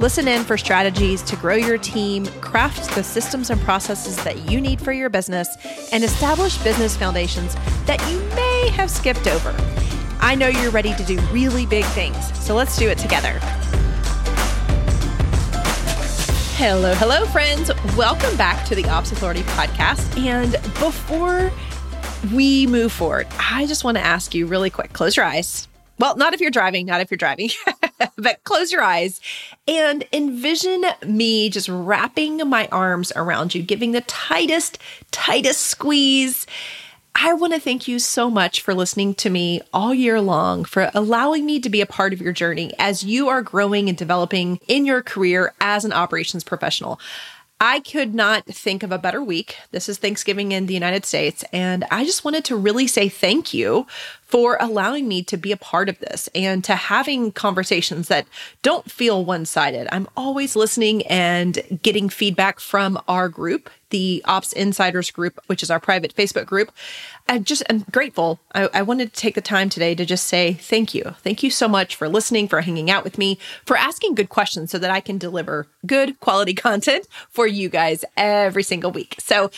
Listen in for strategies to grow your team, craft the systems and processes that you need for your business, and establish business foundations that you may have skipped over. I know you're ready to do really big things, so let's do it together. Hello, hello, friends. Welcome back to the Ops Authority podcast. And before we move forward, I just want to ask you really quick close your eyes. Well, not if you're driving, not if you're driving, but close your eyes and envision me just wrapping my arms around you, giving the tightest, tightest squeeze. I want to thank you so much for listening to me all year long, for allowing me to be a part of your journey as you are growing and developing in your career as an operations professional. I could not think of a better week. This is Thanksgiving in the United States. And I just wanted to really say thank you for allowing me to be a part of this and to having conversations that don't feel one sided. I'm always listening and getting feedback from our group, the Ops Insiders group, which is our private Facebook group. I just am grateful. I, I wanted to take the time today to just say thank you. Thank you so much for listening, for hanging out with me, for asking good questions so that I can deliver good quality content for you guys every single week. So,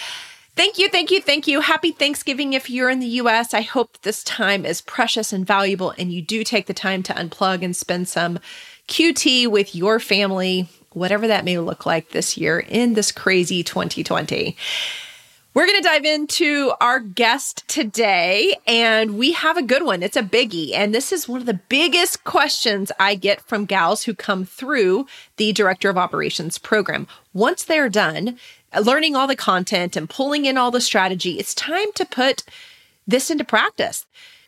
Thank you, thank you, thank you. Happy Thanksgiving if you're in the US. I hope this time is precious and valuable and you do take the time to unplug and spend some QT with your family, whatever that may look like this year in this crazy 2020. We're going to dive into our guest today, and we have a good one. It's a biggie. And this is one of the biggest questions I get from gals who come through the Director of Operations program. Once they're done, learning all the content and pulling in all the strategy, it's time to put this into practice.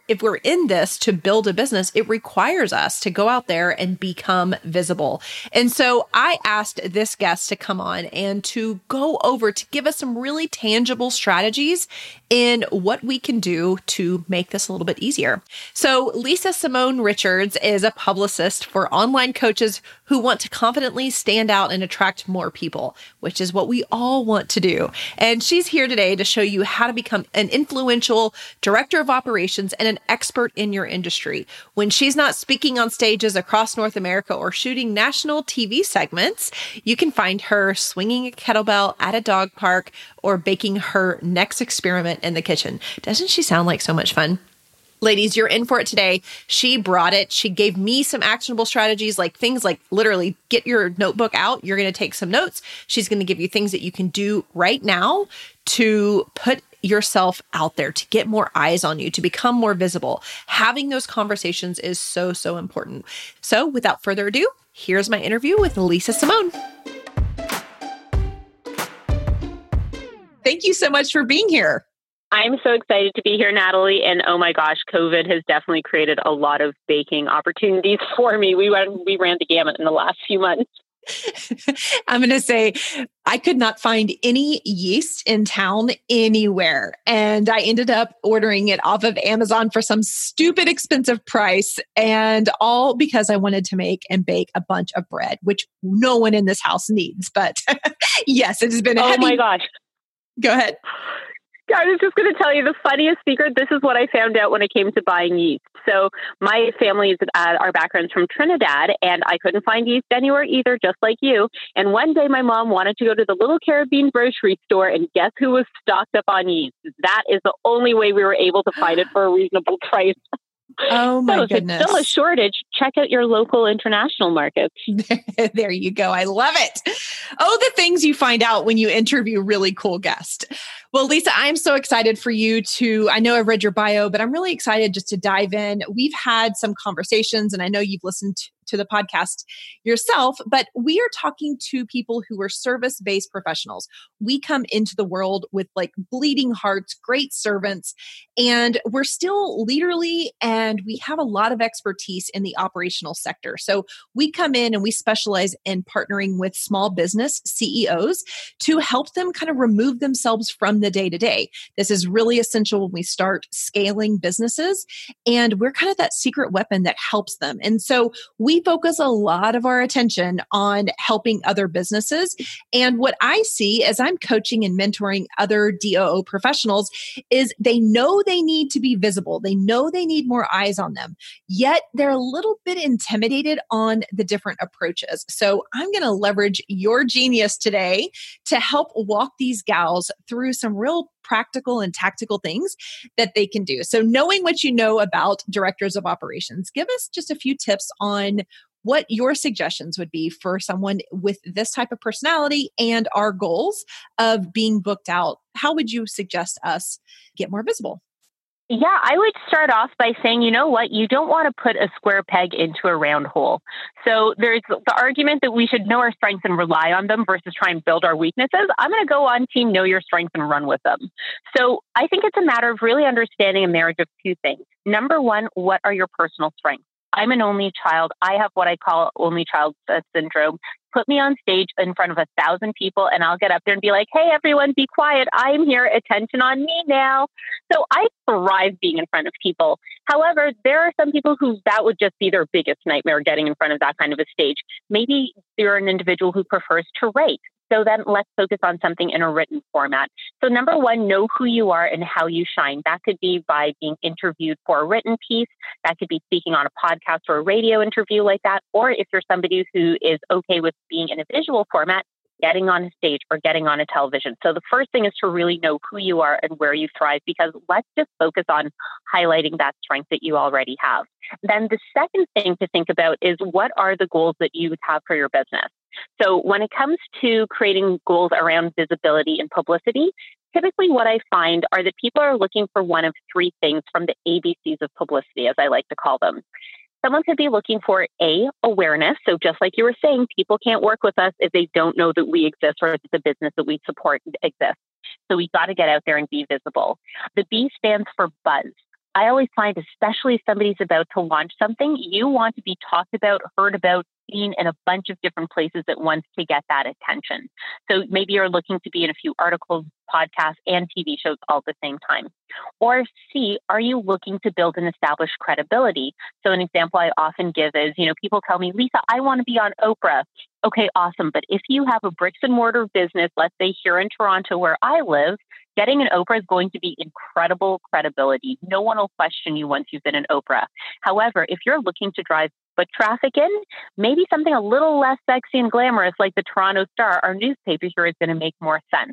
If we're in this to build a business, it requires us to go out there and become visible. And so I asked this guest to come on and to go over to give us some really tangible strategies in what we can do to make this a little bit easier. So Lisa Simone Richards is a publicist for online coaches who want to confidently stand out and attract more people, which is what we all want to do. And she's here today to show you how to become an influential director of operations and an expert in your industry. When she's not speaking on stages across North America or shooting national TV segments, you can find her swinging a kettlebell at a dog park or baking her next experiment in the kitchen. Doesn't she sound like so much fun? ladies, you're in for it today. She brought it. She gave me some actionable strategies, like things like literally get your notebook out. You're going to take some notes. She's going to give you things that you can do right now to put yourself out there, to get more eyes on you, to become more visible. Having those conversations is so, so important. So, without further ado, here's my interview with Lisa Simone. Thank you so much for being here. I'm so excited to be here, Natalie. And oh my gosh, COVID has definitely created a lot of baking opportunities for me. We went, we ran the gamut in the last few months. I'm going to say I could not find any yeast in town anywhere. And I ended up ordering it off of Amazon for some stupid expensive price. And all because I wanted to make and bake a bunch of bread, which no one in this house needs. But yes, it has been a Oh heavy- my gosh. Go ahead. I was just going to tell you the funniest secret. This is what I found out when it came to buying yeast. So my family is uh, our background's from Trinidad, and I couldn't find yeast anywhere either, just like you. And one day, my mom wanted to go to the little Caribbean grocery store, and guess who was stocked up on yeast? That is the only way we were able to find it for a reasonable price. Oh my so goodness. it's still a shortage, check out your local international markets. there you go. I love it. Oh, the things you find out when you interview really cool guests. Well, Lisa, I'm so excited for you to. I know I've read your bio, but I'm really excited just to dive in. We've had some conversations, and I know you've listened to the podcast yourself, but we are talking to people who are service based professionals. We come into the world with like bleeding hearts, great servants, and we're still leaderly and we have a lot of expertise in the operational sector. So we come in and we specialize in partnering with small business CEOs to help them kind of remove themselves from the day to day. This is really essential when we start scaling businesses, and we're kind of that secret weapon that helps them. And so we focus a lot of our attention on helping other businesses. And what I see as I'm coaching and mentoring other DOO professionals is they know they need to be visible, they know they need more eyes on them, yet they're a little bit intimidated on the different approaches. So I'm going to leverage your genius today to help walk these gals through some real practical and tactical things that they can do. So, knowing what you know about directors of operations, give us just a few tips on what your suggestions would be for someone with this type of personality and our goals of being booked out. How would you suggest us get more visible? Yeah, I would start off by saying, you know what, you don't want to put a square peg into a round hole. So there's the argument that we should know our strengths and rely on them versus try and build our weaknesses. I'm going to go on team know your strengths and run with them. So I think it's a matter of really understanding a marriage of two things. Number one, what are your personal strengths? I'm an only child. I have what I call only child uh, syndrome. Put me on stage in front of a thousand people and I'll get up there and be like, hey, everyone, be quiet. I'm here. Attention on me now. So I thrive being in front of people. However, there are some people who that would just be their biggest nightmare getting in front of that kind of a stage. Maybe you're an individual who prefers to write. So then let's focus on something in a written format. So, number one, know who you are and how you shine. That could be by being interviewed for a written piece, that could be speaking on a podcast or a radio interview like that. Or if you're somebody who is okay with being in a visual format, getting on a stage or getting on a television. So the first thing is to really know who you are and where you thrive because let's just focus on highlighting that strength that you already have. Then the second thing to think about is what are the goals that you have for your business? So when it comes to creating goals around visibility and publicity, typically what I find are that people are looking for one of three things from the ABCs of publicity, as I like to call them. Someone could be looking for A, awareness. So just like you were saying, people can't work with us if they don't know that we exist or that the business that we support exists. So we got to get out there and be visible. The B stands for buzz. I always find, especially if somebody's about to launch something, you want to be talked about, heard about, seen in a bunch of different places at once to get that attention. So maybe you're looking to be in a few articles, podcasts, and TV shows all at the same time. Or C, are you looking to build and establish credibility? So an example I often give is, you know, people tell me, Lisa, I want to be on Oprah. Okay, awesome. But if you have a bricks and mortar business, let's say here in Toronto where I live, getting an Oprah is going to be incredible credibility. No one will question you once you've been an Oprah. However, if you're looking to drive foot traffic in, maybe something a little less sexy and glamorous like the Toronto Star, our newspaper here, is going to make more sense.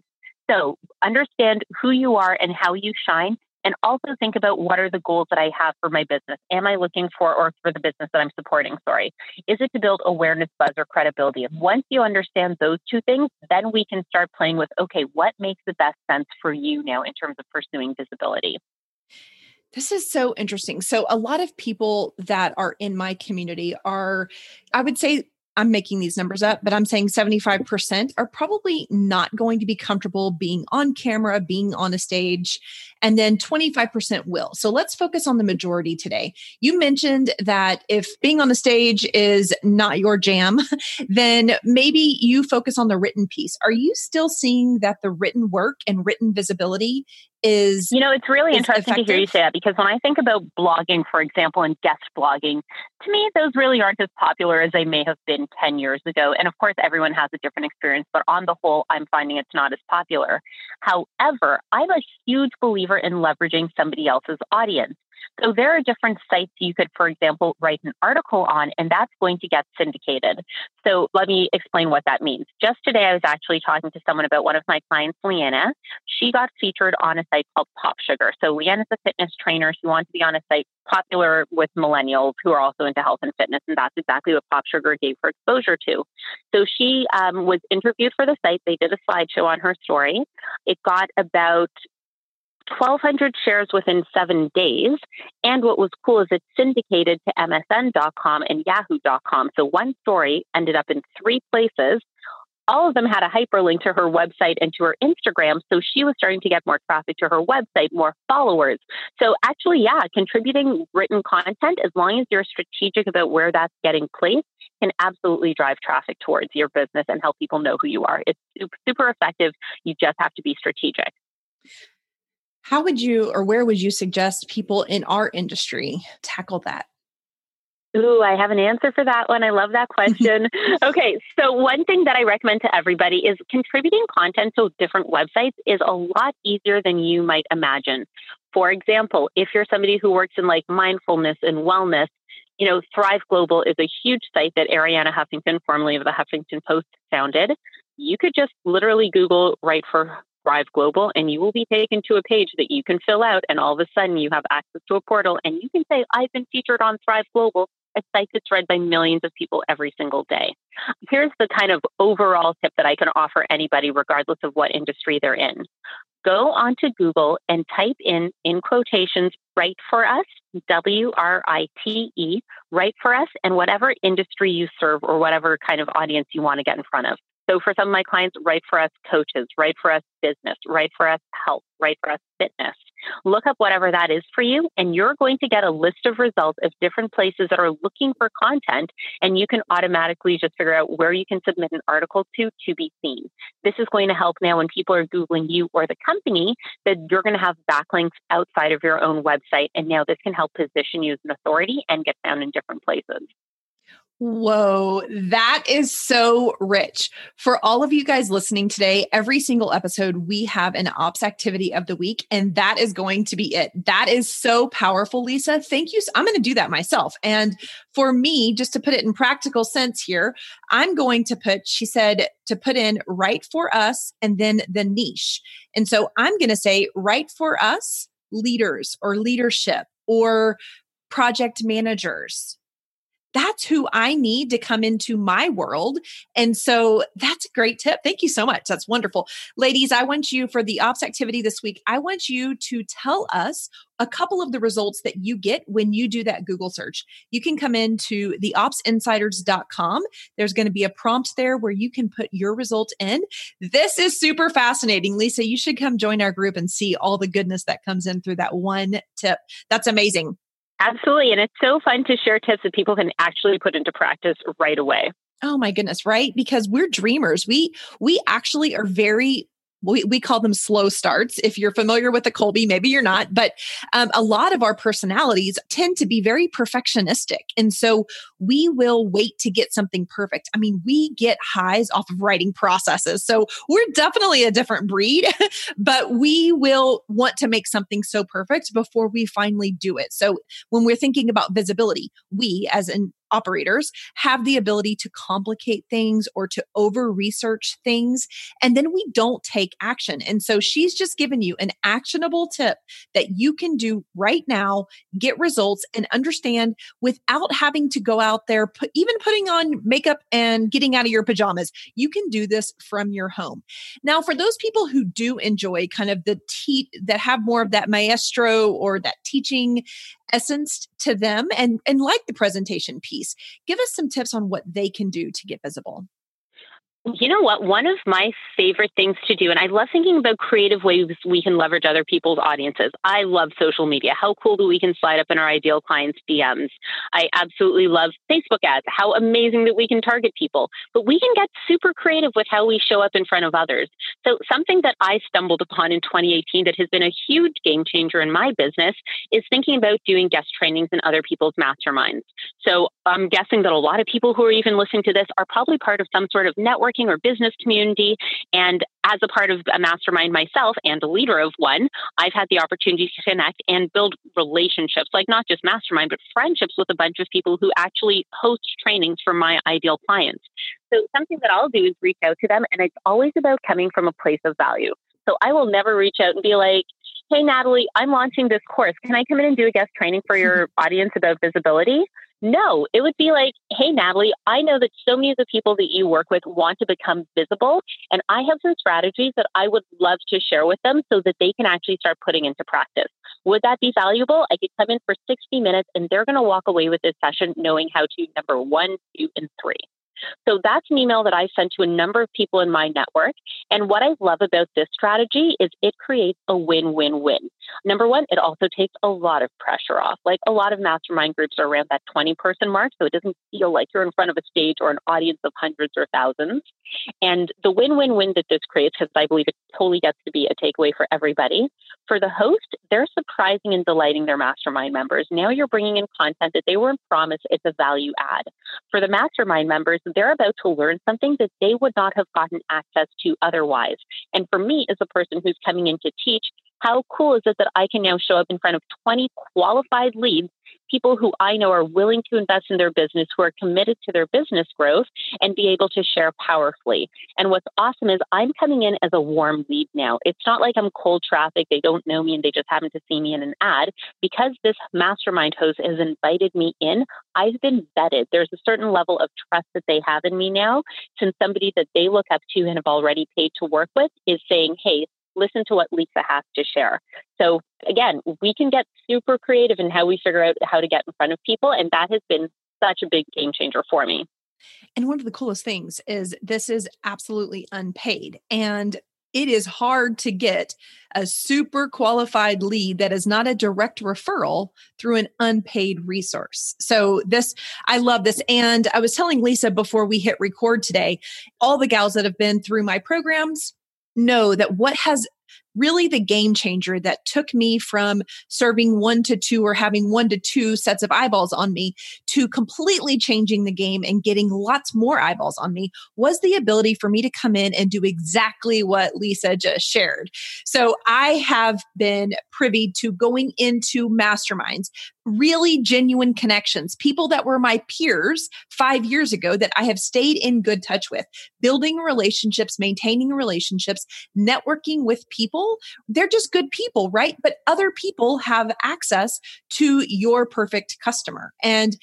So understand who you are and how you shine. And also think about what are the goals that I have for my business? Am I looking for, or for the business that I'm supporting? Sorry. Is it to build awareness, buzz, or credibility? And once you understand those two things, then we can start playing with okay, what makes the best sense for you now in terms of pursuing visibility? This is so interesting. So, a lot of people that are in my community are, I would say, I'm making these numbers up, but I'm saying 75% are probably not going to be comfortable being on camera, being on a stage, and then 25% will. So let's focus on the majority today. You mentioned that if being on the stage is not your jam, then maybe you focus on the written piece. Are you still seeing that the written work and written visibility is you know it's really interesting effective. to hear you say that because when i think about blogging for example and guest blogging to me those really aren't as popular as they may have been 10 years ago and of course everyone has a different experience but on the whole i'm finding it's not as popular however i'm a huge believer in leveraging somebody else's audience so there are different sites you could, for example, write an article on, and that's going to get syndicated. So let me explain what that means. Just today, I was actually talking to someone about one of my clients, Leanna. She got featured on a site called Pop Sugar. So Leanna's a fitness trainer. She wants to be on a site popular with millennials who are also into health and fitness, and that's exactly what Pop Sugar gave her exposure to. So she um, was interviewed for the site. They did a slideshow on her story. It got about 1,200 shares within seven days. And what was cool is it syndicated to MSN.com and Yahoo.com. So one story ended up in three places all of them had a hyperlink to her website and to her Instagram. So she was starting to get more traffic to her website, more followers. So actually, yeah, contributing written content, as long as you're strategic about where that's getting placed, can absolutely drive traffic towards your business and help people know who you are. It's super effective. You just have to be strategic. How would you or where would you suggest people in our industry tackle that? Ooh, I have an answer for that one. I love that question. okay, so one thing that I recommend to everybody is contributing content to different websites is a lot easier than you might imagine. For example, if you're somebody who works in like mindfulness and wellness, you know, Thrive Global is a huge site that Arianna Huffington, formerly of the Huffington Post, founded. You could just literally Google Write for Thrive Global, and you will be taken to a page that you can fill out. And all of a sudden, you have access to a portal, and you can say, I've been featured on Thrive Global a site that's read by millions of people every single day. Here's the kind of overall tip that I can offer anybody, regardless of what industry they're in. Go onto Google and type in, in quotations, write for us, W R I T E, write for us, and whatever industry you serve or whatever kind of audience you want to get in front of. So for some of my clients, write for us coaches, write for us business, write for us health, write for us fitness. Look up whatever that is for you, and you're going to get a list of results of different places that are looking for content, and you can automatically just figure out where you can submit an article to to be seen. This is going to help now when people are Googling you or the company that you're going to have backlinks outside of your own website, and now this can help position you as an authority and get found in different places. Whoa, that is so rich. For all of you guys listening today, every single episode, we have an ops activity of the week, and that is going to be it. That is so powerful, Lisa. Thank you. I'm going to do that myself. And for me, just to put it in practical sense here, I'm going to put, she said, to put in write for us and then the niche. And so I'm going to say write for us leaders or leadership or project managers that's who I need to come into my world. And so that's a great tip. Thank you so much. That's wonderful. Ladies, I want you for the ops activity this week, I want you to tell us a couple of the results that you get when you do that Google search. You can come into theopsinsiders.com. There's going to be a prompt there where you can put your result in. This is super fascinating. Lisa, you should come join our group and see all the goodness that comes in through that one tip. That's amazing. Absolutely. And it's so fun to share tips that people can actually put into practice right away. Oh my goodness, right? Because we're dreamers. We we actually are very we, we call them slow starts. If you're familiar with the Kolbe, maybe you're not, but um, a lot of our personalities tend to be very perfectionistic. And so we will wait to get something perfect. I mean, we get highs off of writing processes. So we're definitely a different breed, but we will want to make something so perfect before we finally do it. So when we're thinking about visibility, we as an operators have the ability to complicate things or to over research things. And then we don't take action. And so she's just given you an actionable tip that you can do right now, get results and understand without having to go out there, put, even putting on makeup and getting out of your pajamas. You can do this from your home. Now, for those people who do enjoy kind of the te- that have more of that maestro or that teaching essence to them and and like the presentation piece. Give us some tips on what they can do to get visible you know what? One of my favorite things to do, and I love thinking about creative ways we can leverage other people's audiences. I love social media. How cool that we can slide up in our ideal clients' DMs? I absolutely love Facebook ads. How amazing that we can target people. But we can get super creative with how we show up in front of others. So, something that I stumbled upon in 2018 that has been a huge game changer in my business is thinking about doing guest trainings in other people's masterminds. So, I'm guessing that a lot of people who are even listening to this are probably part of some sort of network networking or business community. And as a part of a mastermind myself and a leader of one, I've had the opportunity to connect and build relationships, like not just mastermind, but friendships with a bunch of people who actually host trainings for my ideal clients. So something that I'll do is reach out to them, and it's always about coming from a place of value. So I will never reach out and be like, hey, Natalie, I'm launching this course. Can I come in and do a guest training for your audience about visibility? No, it would be like, hey, Natalie, I know that so many of the people that you work with want to become visible, and I have some strategies that I would love to share with them so that they can actually start putting into practice. Would that be valuable? I could come in for 60 minutes and they're going to walk away with this session knowing how to number one, two, and three. So that's an email that I sent to a number of people in my network. And what I love about this strategy is it creates a win win win. Number one, it also takes a lot of pressure off. Like a lot of mastermind groups are around that 20 person mark, so it doesn't feel like you're in front of a stage or an audience of hundreds or thousands. And the win win win that this creates, because I believe it totally gets to be a takeaway for everybody. For the host, they're surprising and delighting their mastermind members. Now you're bringing in content that they weren't promised it's a value add. For the mastermind members, they're about to learn something that they would not have gotten access to otherwise. And for me, as a person who's coming in to teach, how cool is it that I can now show up in front of 20 qualified leads, people who I know are willing to invest in their business, who are committed to their business growth, and be able to share powerfully? And what's awesome is I'm coming in as a warm lead now. It's not like I'm cold traffic, they don't know me and they just happen to see me in an ad. Because this mastermind host has invited me in, I've been vetted. There's a certain level of trust that they have in me now, since somebody that they look up to and have already paid to work with is saying, hey, listen to what Lisa has to share. So again, we can get super creative in how we figure out how to get in front of people. And that has been such a big game changer for me. And one of the coolest things is this is absolutely unpaid. And it is hard to get a super qualified lead that is not a direct referral through an unpaid resource. So, this, I love this. And I was telling Lisa before we hit record today, all the gals that have been through my programs, know that what has really the game changer that took me from serving one to two or having one to two sets of eyeballs on me to completely changing the game and getting lots more eyeballs on me was the ability for me to come in and do exactly what Lisa just shared. So I have been privy to going into masterminds, really genuine connections, people that were my peers five years ago that I have stayed in good touch with, building relationships, maintaining relationships, networking with people. People, they're just good people, right? But other people have access to your perfect customer. And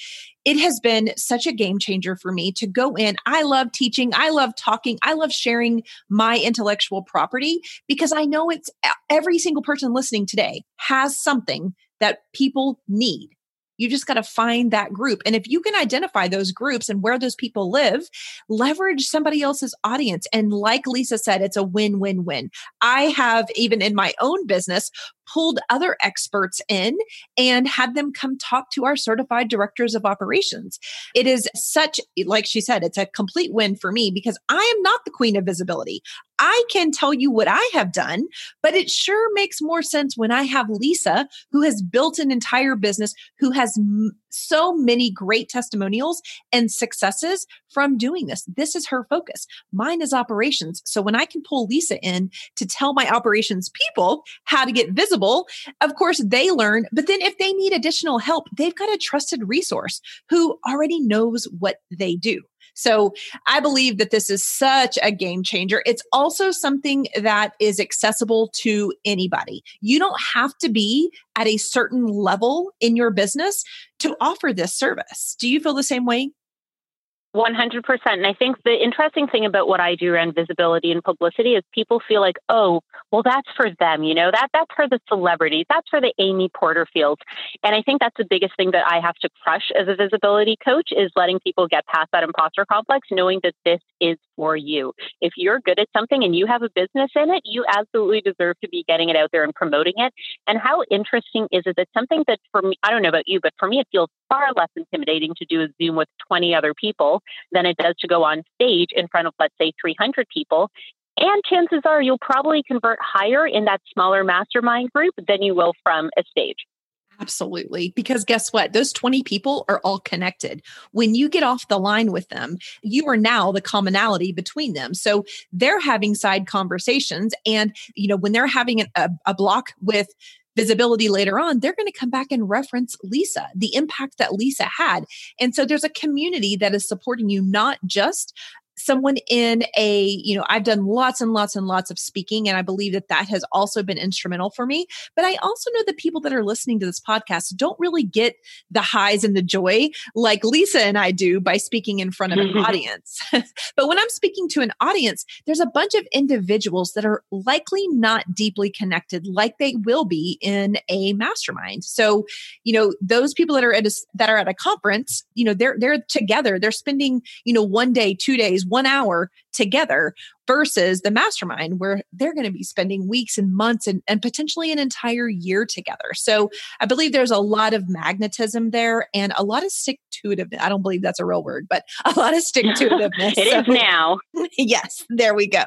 it has been such a game changer for me to go in. I love teaching. I love talking. I love sharing my intellectual property because I know it's every single person listening today has something that people need. You just got to find that group. And if you can identify those groups and where those people live, leverage somebody else's audience. And like Lisa said, it's a win win win. I have, even in my own business, pulled other experts in and had them come talk to our certified directors of operations. It is such, like she said, it's a complete win for me because I am not the queen of visibility. I can tell you what I have done, but it sure makes more sense when I have Lisa, who has built an entire business, who has m- so many great testimonials and successes from doing this. This is her focus. Mine is operations. So when I can pull Lisa in to tell my operations people how to get visible, of course they learn. But then if they need additional help, they've got a trusted resource who already knows what they do. So I believe that this is such a game changer. It's also something that is accessible to anybody. You don't have to be at a certain level in your business to offer this service. Do you feel the same way? 100%. And I think the interesting thing about what I do around visibility and publicity is people feel like, oh, well, that's for them, you know, that that's for the celebrities, that's for the Amy Porterfields. And I think that's the biggest thing that I have to crush as a visibility coach is letting people get past that imposter complex, knowing that this is for you. If you're good at something and you have a business in it, you absolutely deserve to be getting it out there and promoting it. And how interesting is it that something that for me, I don't know about you, but for me, it feels far less intimidating to do a Zoom with 20 other people than it does to go on stage in front of, let's say, 300 people. And chances are you'll probably convert higher in that smaller mastermind group than you will from a stage. Absolutely. Because guess what? Those 20 people are all connected. When you get off the line with them, you are now the commonality between them. So they're having side conversations. And, you know, when they're having a, a block with visibility later on, they're going to come back and reference Lisa, the impact that Lisa had. And so there's a community that is supporting you, not just someone in a, you know, I've done lots and lots and lots of speaking, and I believe that that has also been instrumental for me. But I also know that people that are listening to this podcast don't really get the highs and the joy like Lisa and I do by speaking in front of an audience. but when I'm speaking to an audience, there's a bunch of individuals that are likely not deeply connected like they will be in a mastermind. So, you know, those people that are at a, that are at a conference, you know, they're they're together. They're spending, you know, one day, two days, one hour together versus the mastermind where they're going to be spending weeks and months and, and potentially an entire year together. So I believe there's a lot of magnetism there and a lot of stick to it. I don't believe that's a real word, but a lot of stick to itiveness. it so, is now. yes, there we go.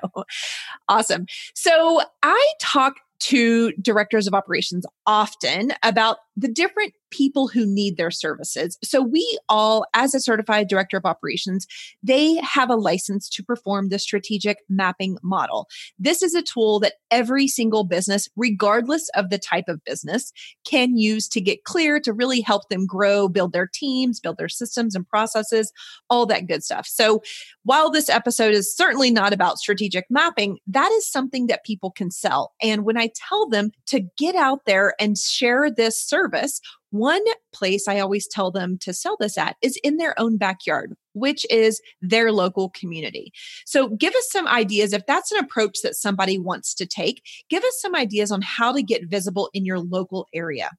Awesome. So I talk to directors of operations often about the different people who need their services. So we all, as a certified director of operations, they have a license to perform the strategic mapping model. This is a tool that every single business, regardless of the type of business, can use to get clear, to really help them grow, build their teams, build their systems and processes, all that good stuff. So while this episode is certainly not about strategic mapping, that is something that people can sell. And when I tell them to get out there and share this service, one place I always tell them to sell this at is in their own backyard, which is their local community. So, give us some ideas if that's an approach that somebody wants to take. Give us some ideas on how to get visible in your local area.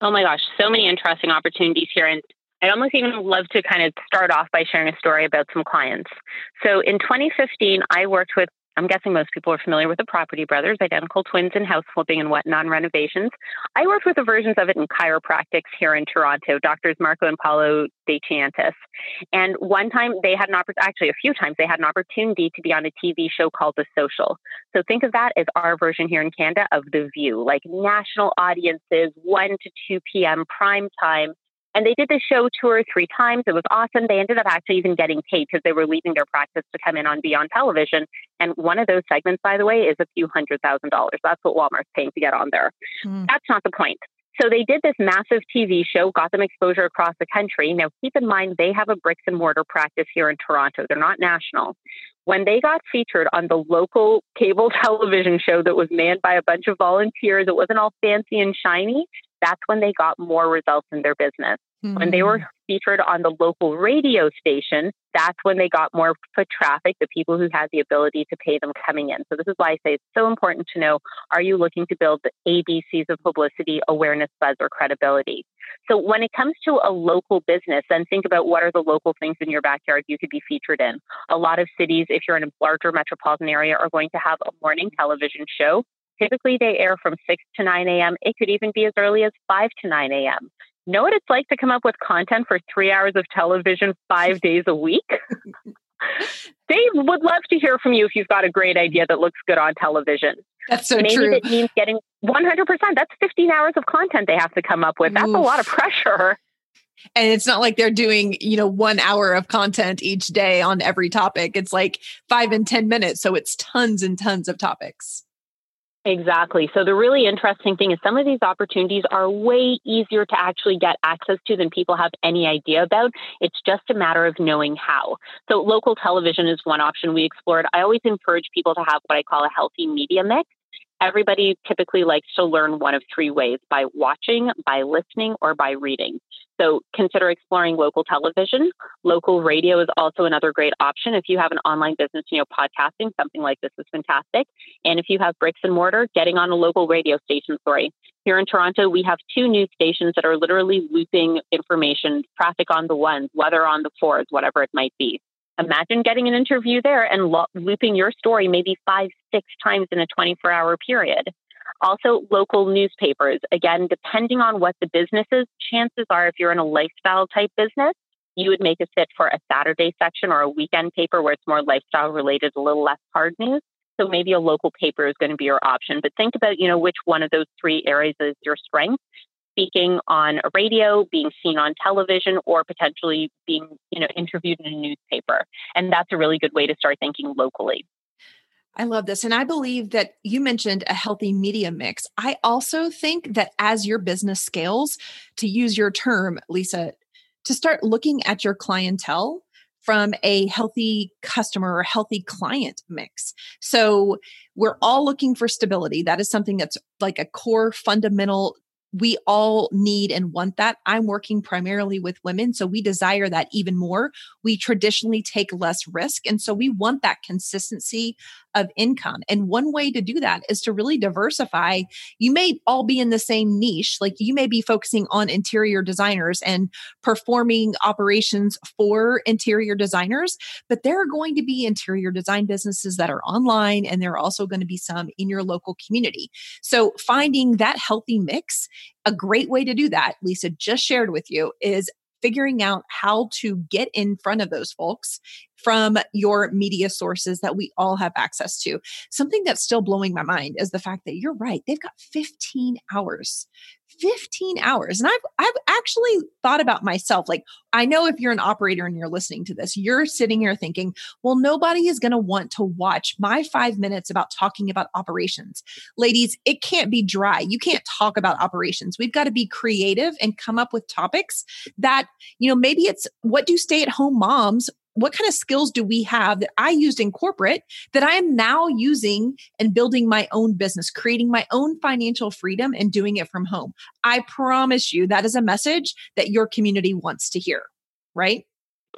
Oh my gosh, so many interesting opportunities here. And I'd almost even love to kind of start off by sharing a story about some clients. So in 2015, I worked with I'm guessing most people are familiar with the Property Brothers, identical twins in house flipping and whatnot renovations. I worked with the versions of it in chiropractics here in Toronto, doctors Marco and Paulo De Chiantis. And one time they had an opportunity, actually a few times they had an opportunity to be on a TV show called The Social. So think of that as our version here in Canada of The View, like national audiences, 1 to 2 p.m. prime time and they did the show two or three times. It was awesome. They ended up actually even getting paid because they were leaving their practice to come in on Beyond Television. And one of those segments, by the way, is a few hundred thousand dollars. That's what Walmart's paying to get on there. Mm. That's not the point. So they did this massive TV show, got them exposure across the country. Now, keep in mind, they have a bricks and mortar practice here in Toronto. They're not national. When they got featured on the local cable television show that was manned by a bunch of volunteers, it wasn't all fancy and shiny that's when they got more results in their business. Mm-hmm. When they were mm. featured on the local radio station, that's when they got more foot traffic, the people who had the ability to pay them coming in. So, this is why I say it's so important to know are you looking to build the ABCs of publicity, awareness, buzz, or credibility? So, when it comes to a local business, then think about what are the local things in your backyard you could be featured in. A lot of cities, if you're in a larger metropolitan area, are going to have a morning television show Typically, they air from 6 to 9 a.m. It could even be as early as 5 to 9 a.m. Know what it's like to come up with content for three hours of television five days a week? Dave would love to hear from you if you've got a great idea that looks good on television. That's so Maybe true. Maybe that means getting 100%. That's 15 hours of content they have to come up with. That's Oof. a lot of pressure. And it's not like they're doing, you know, one hour of content each day on every topic. It's like five and 10 minutes. So it's tons and tons of topics. Exactly. So the really interesting thing is some of these opportunities are way easier to actually get access to than people have any idea about. It's just a matter of knowing how. So local television is one option we explored. I always encourage people to have what I call a healthy media mix. Everybody typically likes to learn one of three ways by watching, by listening, or by reading. So consider exploring local television. Local radio is also another great option. If you have an online business, you know, podcasting, something like this is fantastic. And if you have bricks and mortar, getting on a local radio station story. Here in Toronto, we have two news stations that are literally looping information, traffic on the ones, weather on the fours, whatever it might be. Imagine getting an interview there and lo- looping your story maybe five, six times in a 24 hour period. Also, local newspapers. Again, depending on what the business is, chances are if you're in a lifestyle type business, you would make a fit for a Saturday section or a weekend paper where it's more lifestyle related, a little less hard news. So maybe a local paper is going to be your option. But think about, you know, which one of those three areas is your strength speaking on a radio, being seen on television, or potentially being, you know, interviewed in a newspaper. And that's a really good way to start thinking locally. I love this. And I believe that you mentioned a healthy media mix. I also think that as your business scales, to use your term, Lisa, to start looking at your clientele from a healthy customer or healthy client mix. So we're all looking for stability. That is something that's like a core fundamental we all need and want that. I'm working primarily with women, so we desire that even more. We traditionally take less risk. And so we want that consistency of income. And one way to do that is to really diversify. You may all be in the same niche, like you may be focusing on interior designers and performing operations for interior designers, but there are going to be interior design businesses that are online and there are also going to be some in your local community. So finding that healthy mix, a great way to do that, Lisa just shared with you, is figuring out how to get in front of those folks from your media sources that we all have access to. Something that's still blowing my mind is the fact that you're right. They've got 15 hours. 15 hours. And I've I've actually thought about myself like I know if you're an operator and you're listening to this, you're sitting here thinking, well nobody is going to want to watch my 5 minutes about talking about operations. Ladies, it can't be dry. You can't talk about operations. We've got to be creative and come up with topics that, you know, maybe it's what do stay at home moms what kind of skills do we have that I used in corporate that I am now using and building my own business, creating my own financial freedom and doing it from home? I promise you that is a message that your community wants to hear, right?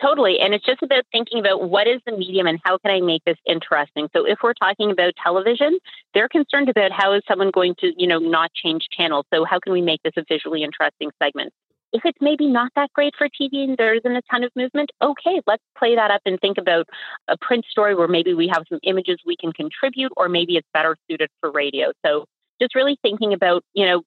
Totally. And it's just about thinking about what is the medium and how can I make this interesting. So if we're talking about television, they're concerned about how is someone going to, you know, not change channels. So how can we make this a visually interesting segment? If it's maybe not that great for TV and there isn't a ton of movement, okay, let's play that up and think about a print story where maybe we have some images we can contribute, or maybe it's better suited for radio. So just really thinking about, you know,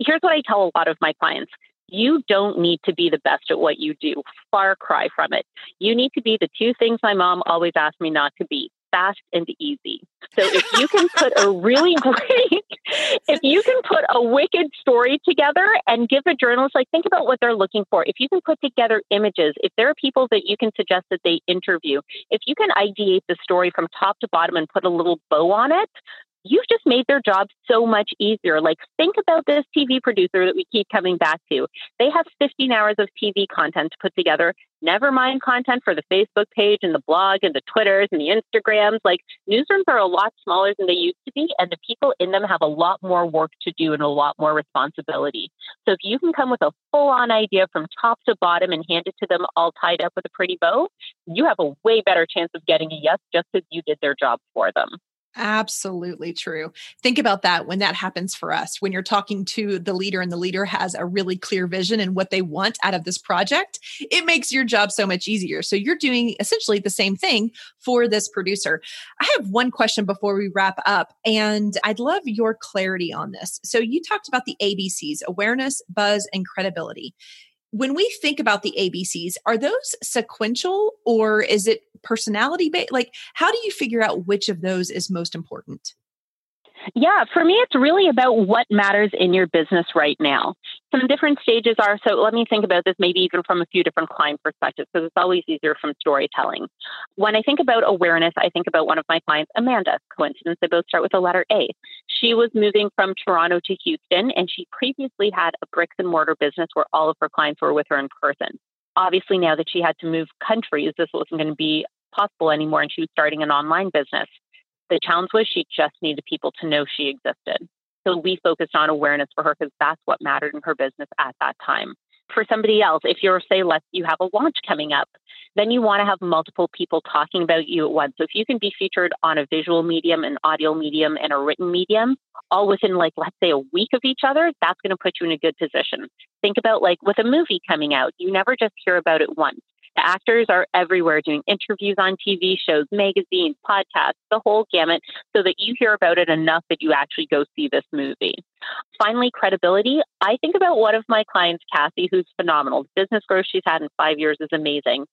here's what I tell a lot of my clients. You don't need to be the best at what you do. Far cry from it. You need to be the two things my mom always asked me not to be fast and easy. So if you can put a really great, if you can put a wicked story together and give a journalist, like think about what they're looking for. If you can put together images, if there are people that you can suggest that they interview, if you can ideate the story from top to bottom and put a little bow on it, you've just made their job so much easier. Like, think about this TV producer that we keep coming back to. They have 15 hours of TV content to put together, never mind content for the Facebook page and the blog and the Twitters and the Instagrams. Like, newsrooms are a lot smaller than they used to be, and the people in them have a lot more work to do and a lot more responsibility. So, if you can come with a full on idea from top to bottom and hand it to them all tied up with a pretty bow, you have a way better chance of getting a yes just because you did their job for them. Absolutely true. Think about that when that happens for us. When you're talking to the leader and the leader has a really clear vision and what they want out of this project, it makes your job so much easier. So you're doing essentially the same thing for this producer. I have one question before we wrap up, and I'd love your clarity on this. So you talked about the ABCs awareness, buzz, and credibility when we think about the ABCs, are those sequential or is it personality based? Like, how do you figure out which of those is most important? Yeah, for me, it's really about what matters in your business right now. Some different stages are so let me think about this maybe even from a few different client perspectives because it's always easier from storytelling. When I think about awareness, I think about one of my clients, Amanda. Coincidence, they both start with the letter A. She was moving from Toronto to Houston and she previously had a bricks and mortar business where all of her clients were with her in person. Obviously, now that she had to move countries, this wasn't going to be possible anymore and she was starting an online business. The challenge was she just needed people to know she existed. So we focused on awareness for her because that's what mattered in her business at that time. For somebody else, if you're, say, let's you have a launch coming up, then you want to have multiple people talking about you at once. So if you can be featured on a visual medium, an audio medium, and a written medium, all within like, let's say a week of each other, that's going to put you in a good position. Think about like with a movie coming out, you never just hear about it once. Actors are everywhere doing interviews on TV shows, magazines, podcasts, the whole gamut, so that you hear about it enough that you actually go see this movie. Finally, credibility. I think about one of my clients, Kathy, who's phenomenal. The business growth she's had in five years is amazing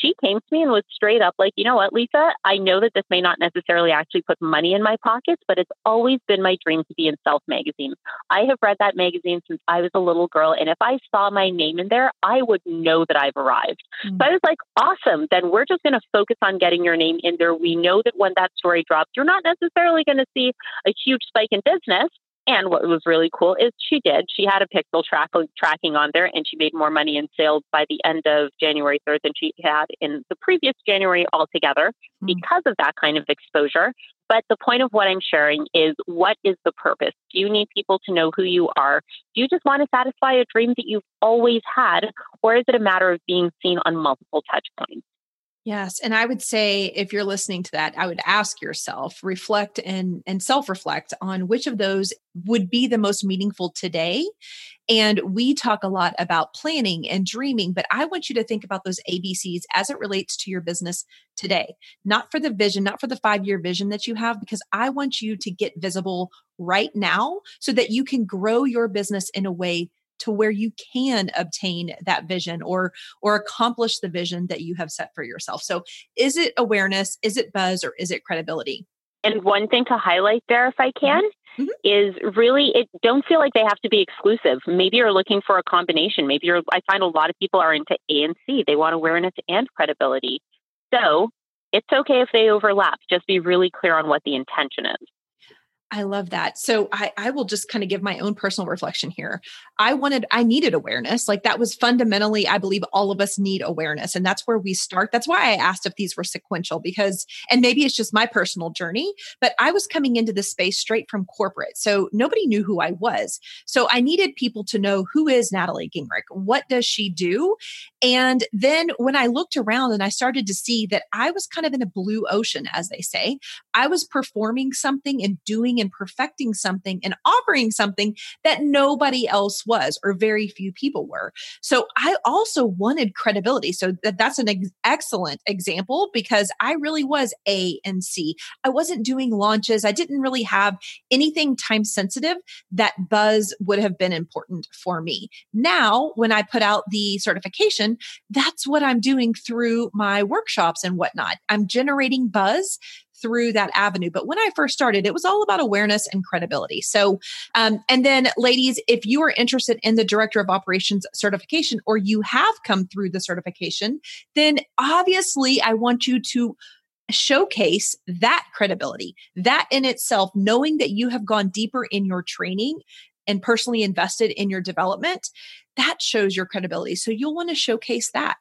she came to me and was straight up like, you know what, Lisa, I know that this may not necessarily actually put money in my pockets, but it's always been my dream to be in Self magazine. I have read that magazine since I was a little girl. And if I saw my name in there, I would know that I've arrived. Mm-hmm. So I was like, awesome. Then we're just going to focus on getting your name in there. We know that when that story drops, you're not necessarily going to see a huge spike in business, And what was really cool is she did. She had a pixel track, tracking on there and she made more money in sales by the end of January 3rd than she had in the previous January altogether mm. because of that kind of exposure. But the point of what I'm sharing is what is the purpose? Do you need people to know who you are? Do you just want to satisfy a dream that you've always had? Or is it a matter of being seen on multiple touch points? Yes, and I would say if you're listening to that, I would ask yourself, reflect and and self-reflect on which of those would be the most meaningful today. And we talk a lot about planning and dreaming, but I want you to think about those ABCs as it relates to your business today. Not for the vision, not for the 5-year vision that you have because I want you to get visible right now so that you can grow your business in a way to where you can obtain that vision or or accomplish the vision that you have set for yourself. So is it awareness is it buzz or is it credibility? And one thing to highlight there if i can mm-hmm. is really it don't feel like they have to be exclusive. Maybe you're looking for a combination. Maybe you're i find a lot of people are into a and c. They want awareness and credibility. So it's okay if they overlap. Just be really clear on what the intention is I love that. So I, I will just kind of give my own personal reflection here. I wanted, I needed awareness. Like that was fundamentally, I believe all of us need awareness. And that's where we start. That's why I asked if these were sequential because, and maybe it's just my personal journey, but I was coming into this space straight from corporate. So nobody knew who I was. So I needed people to know who is Natalie Gingrich? What does she do? And then when I looked around and I started to see that I was kind of in a blue ocean, as they say, I was performing something and doing and perfecting something and offering something that nobody else was or very few people were. So I also wanted credibility. So that, that's an ex- excellent example because I really was A and C. I wasn't doing launches. I didn't really have anything time sensitive that buzz would have been important for me. Now, when I put out the certification, that's what I'm doing through my workshops and whatnot. I'm generating buzz through that avenue. But when I first started, it was all about awareness and credibility. So, um, and then ladies, if you are interested in the director of operations certification or you have come through the certification, then obviously I want you to showcase that credibility, that in itself, knowing that you have gone deeper in your training and personally invested in your development, that shows your credibility. So you'll want to showcase that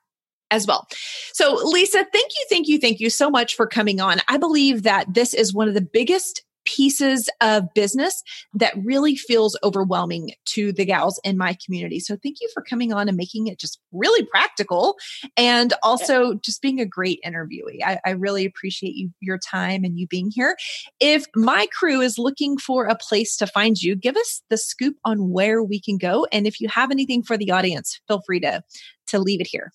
as well. So, Lisa, thank you, thank you, thank you so much for coming on. I believe that this is one of the biggest pieces of business that really feels overwhelming to the gals in my community. So thank you for coming on and making it just really practical and also just being a great interviewee. I, I really appreciate you your time and you being here. If my crew is looking for a place to find you, give us the scoop on where we can go. And if you have anything for the audience, feel free to to leave it here.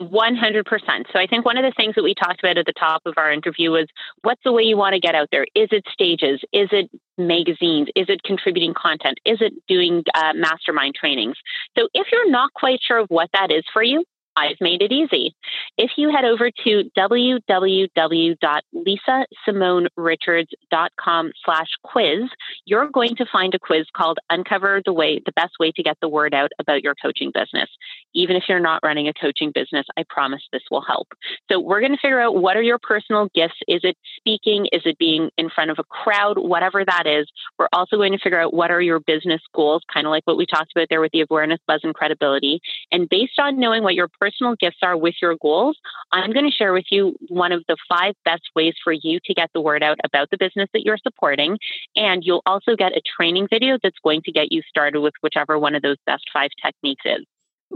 100%. So I think one of the things that we talked about at the top of our interview was what's the way you want to get out there? Is it stages? Is it magazines? Is it contributing content? Is it doing uh, mastermind trainings? So if you're not quite sure of what that is for you, I've made it easy. If you head over to www.lisasimonerichards.com slash quiz, you're going to find a quiz called Uncover the Way, the best way to get the word out about your coaching business. Even if you're not running a coaching business, I promise this will help. So we're going to figure out what are your personal gifts? Is it speaking? Is it being in front of a crowd? Whatever that is. We're also going to figure out what are your business goals, kind of like what we talked about there with the awareness, buzz, and credibility. And based on knowing what your personal gifts are with your goals, I'm going to share with you one of the five best ways for you to get the word out about the business that you're supporting. And you'll also get a training video that's going to get you started with whichever one of those best five techniques is.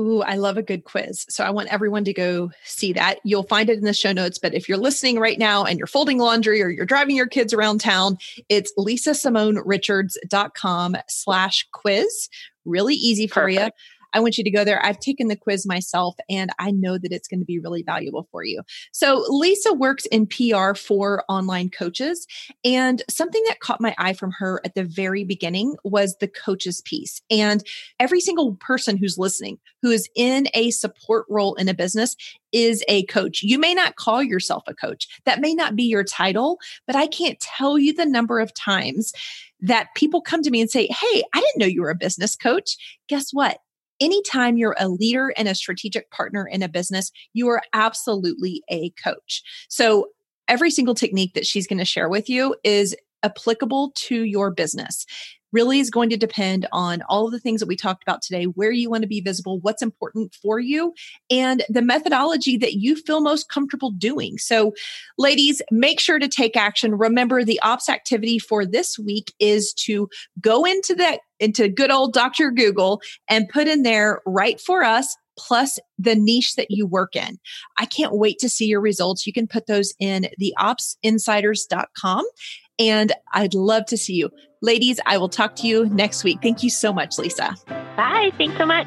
Ooh, I love a good quiz. So I want everyone to go see that. You'll find it in the show notes. But if you're listening right now and you're folding laundry or you're driving your kids around town, it's lisasimonerichards.com slash quiz. Really easy for Perfect. you. I want you to go there. I've taken the quiz myself and I know that it's going to be really valuable for you. So Lisa works in PR for online coaches. And something that caught my eye from her at the very beginning was the coaches piece. And every single person who's listening who is in a support role in a business is a coach. You may not call yourself a coach. That may not be your title, but I can't tell you the number of times that people come to me and say, Hey, I didn't know you were a business coach. Guess what? Anytime you're a leader and a strategic partner in a business, you are absolutely a coach. So every single technique that she's going to share with you is applicable to your business. Really is going to depend on all of the things that we talked about today, where you want to be visible, what's important for you, and the methodology that you feel most comfortable doing. So, ladies, make sure to take action. Remember, the ops activity for this week is to go into that into good old Dr. Google and put in there write for us plus the niche that you work in. I can't wait to see your results. You can put those in the opsinsiders.com and I'd love to see you. Ladies, I will talk to you next week. Thank you so much, Lisa. Bye. Thanks so much.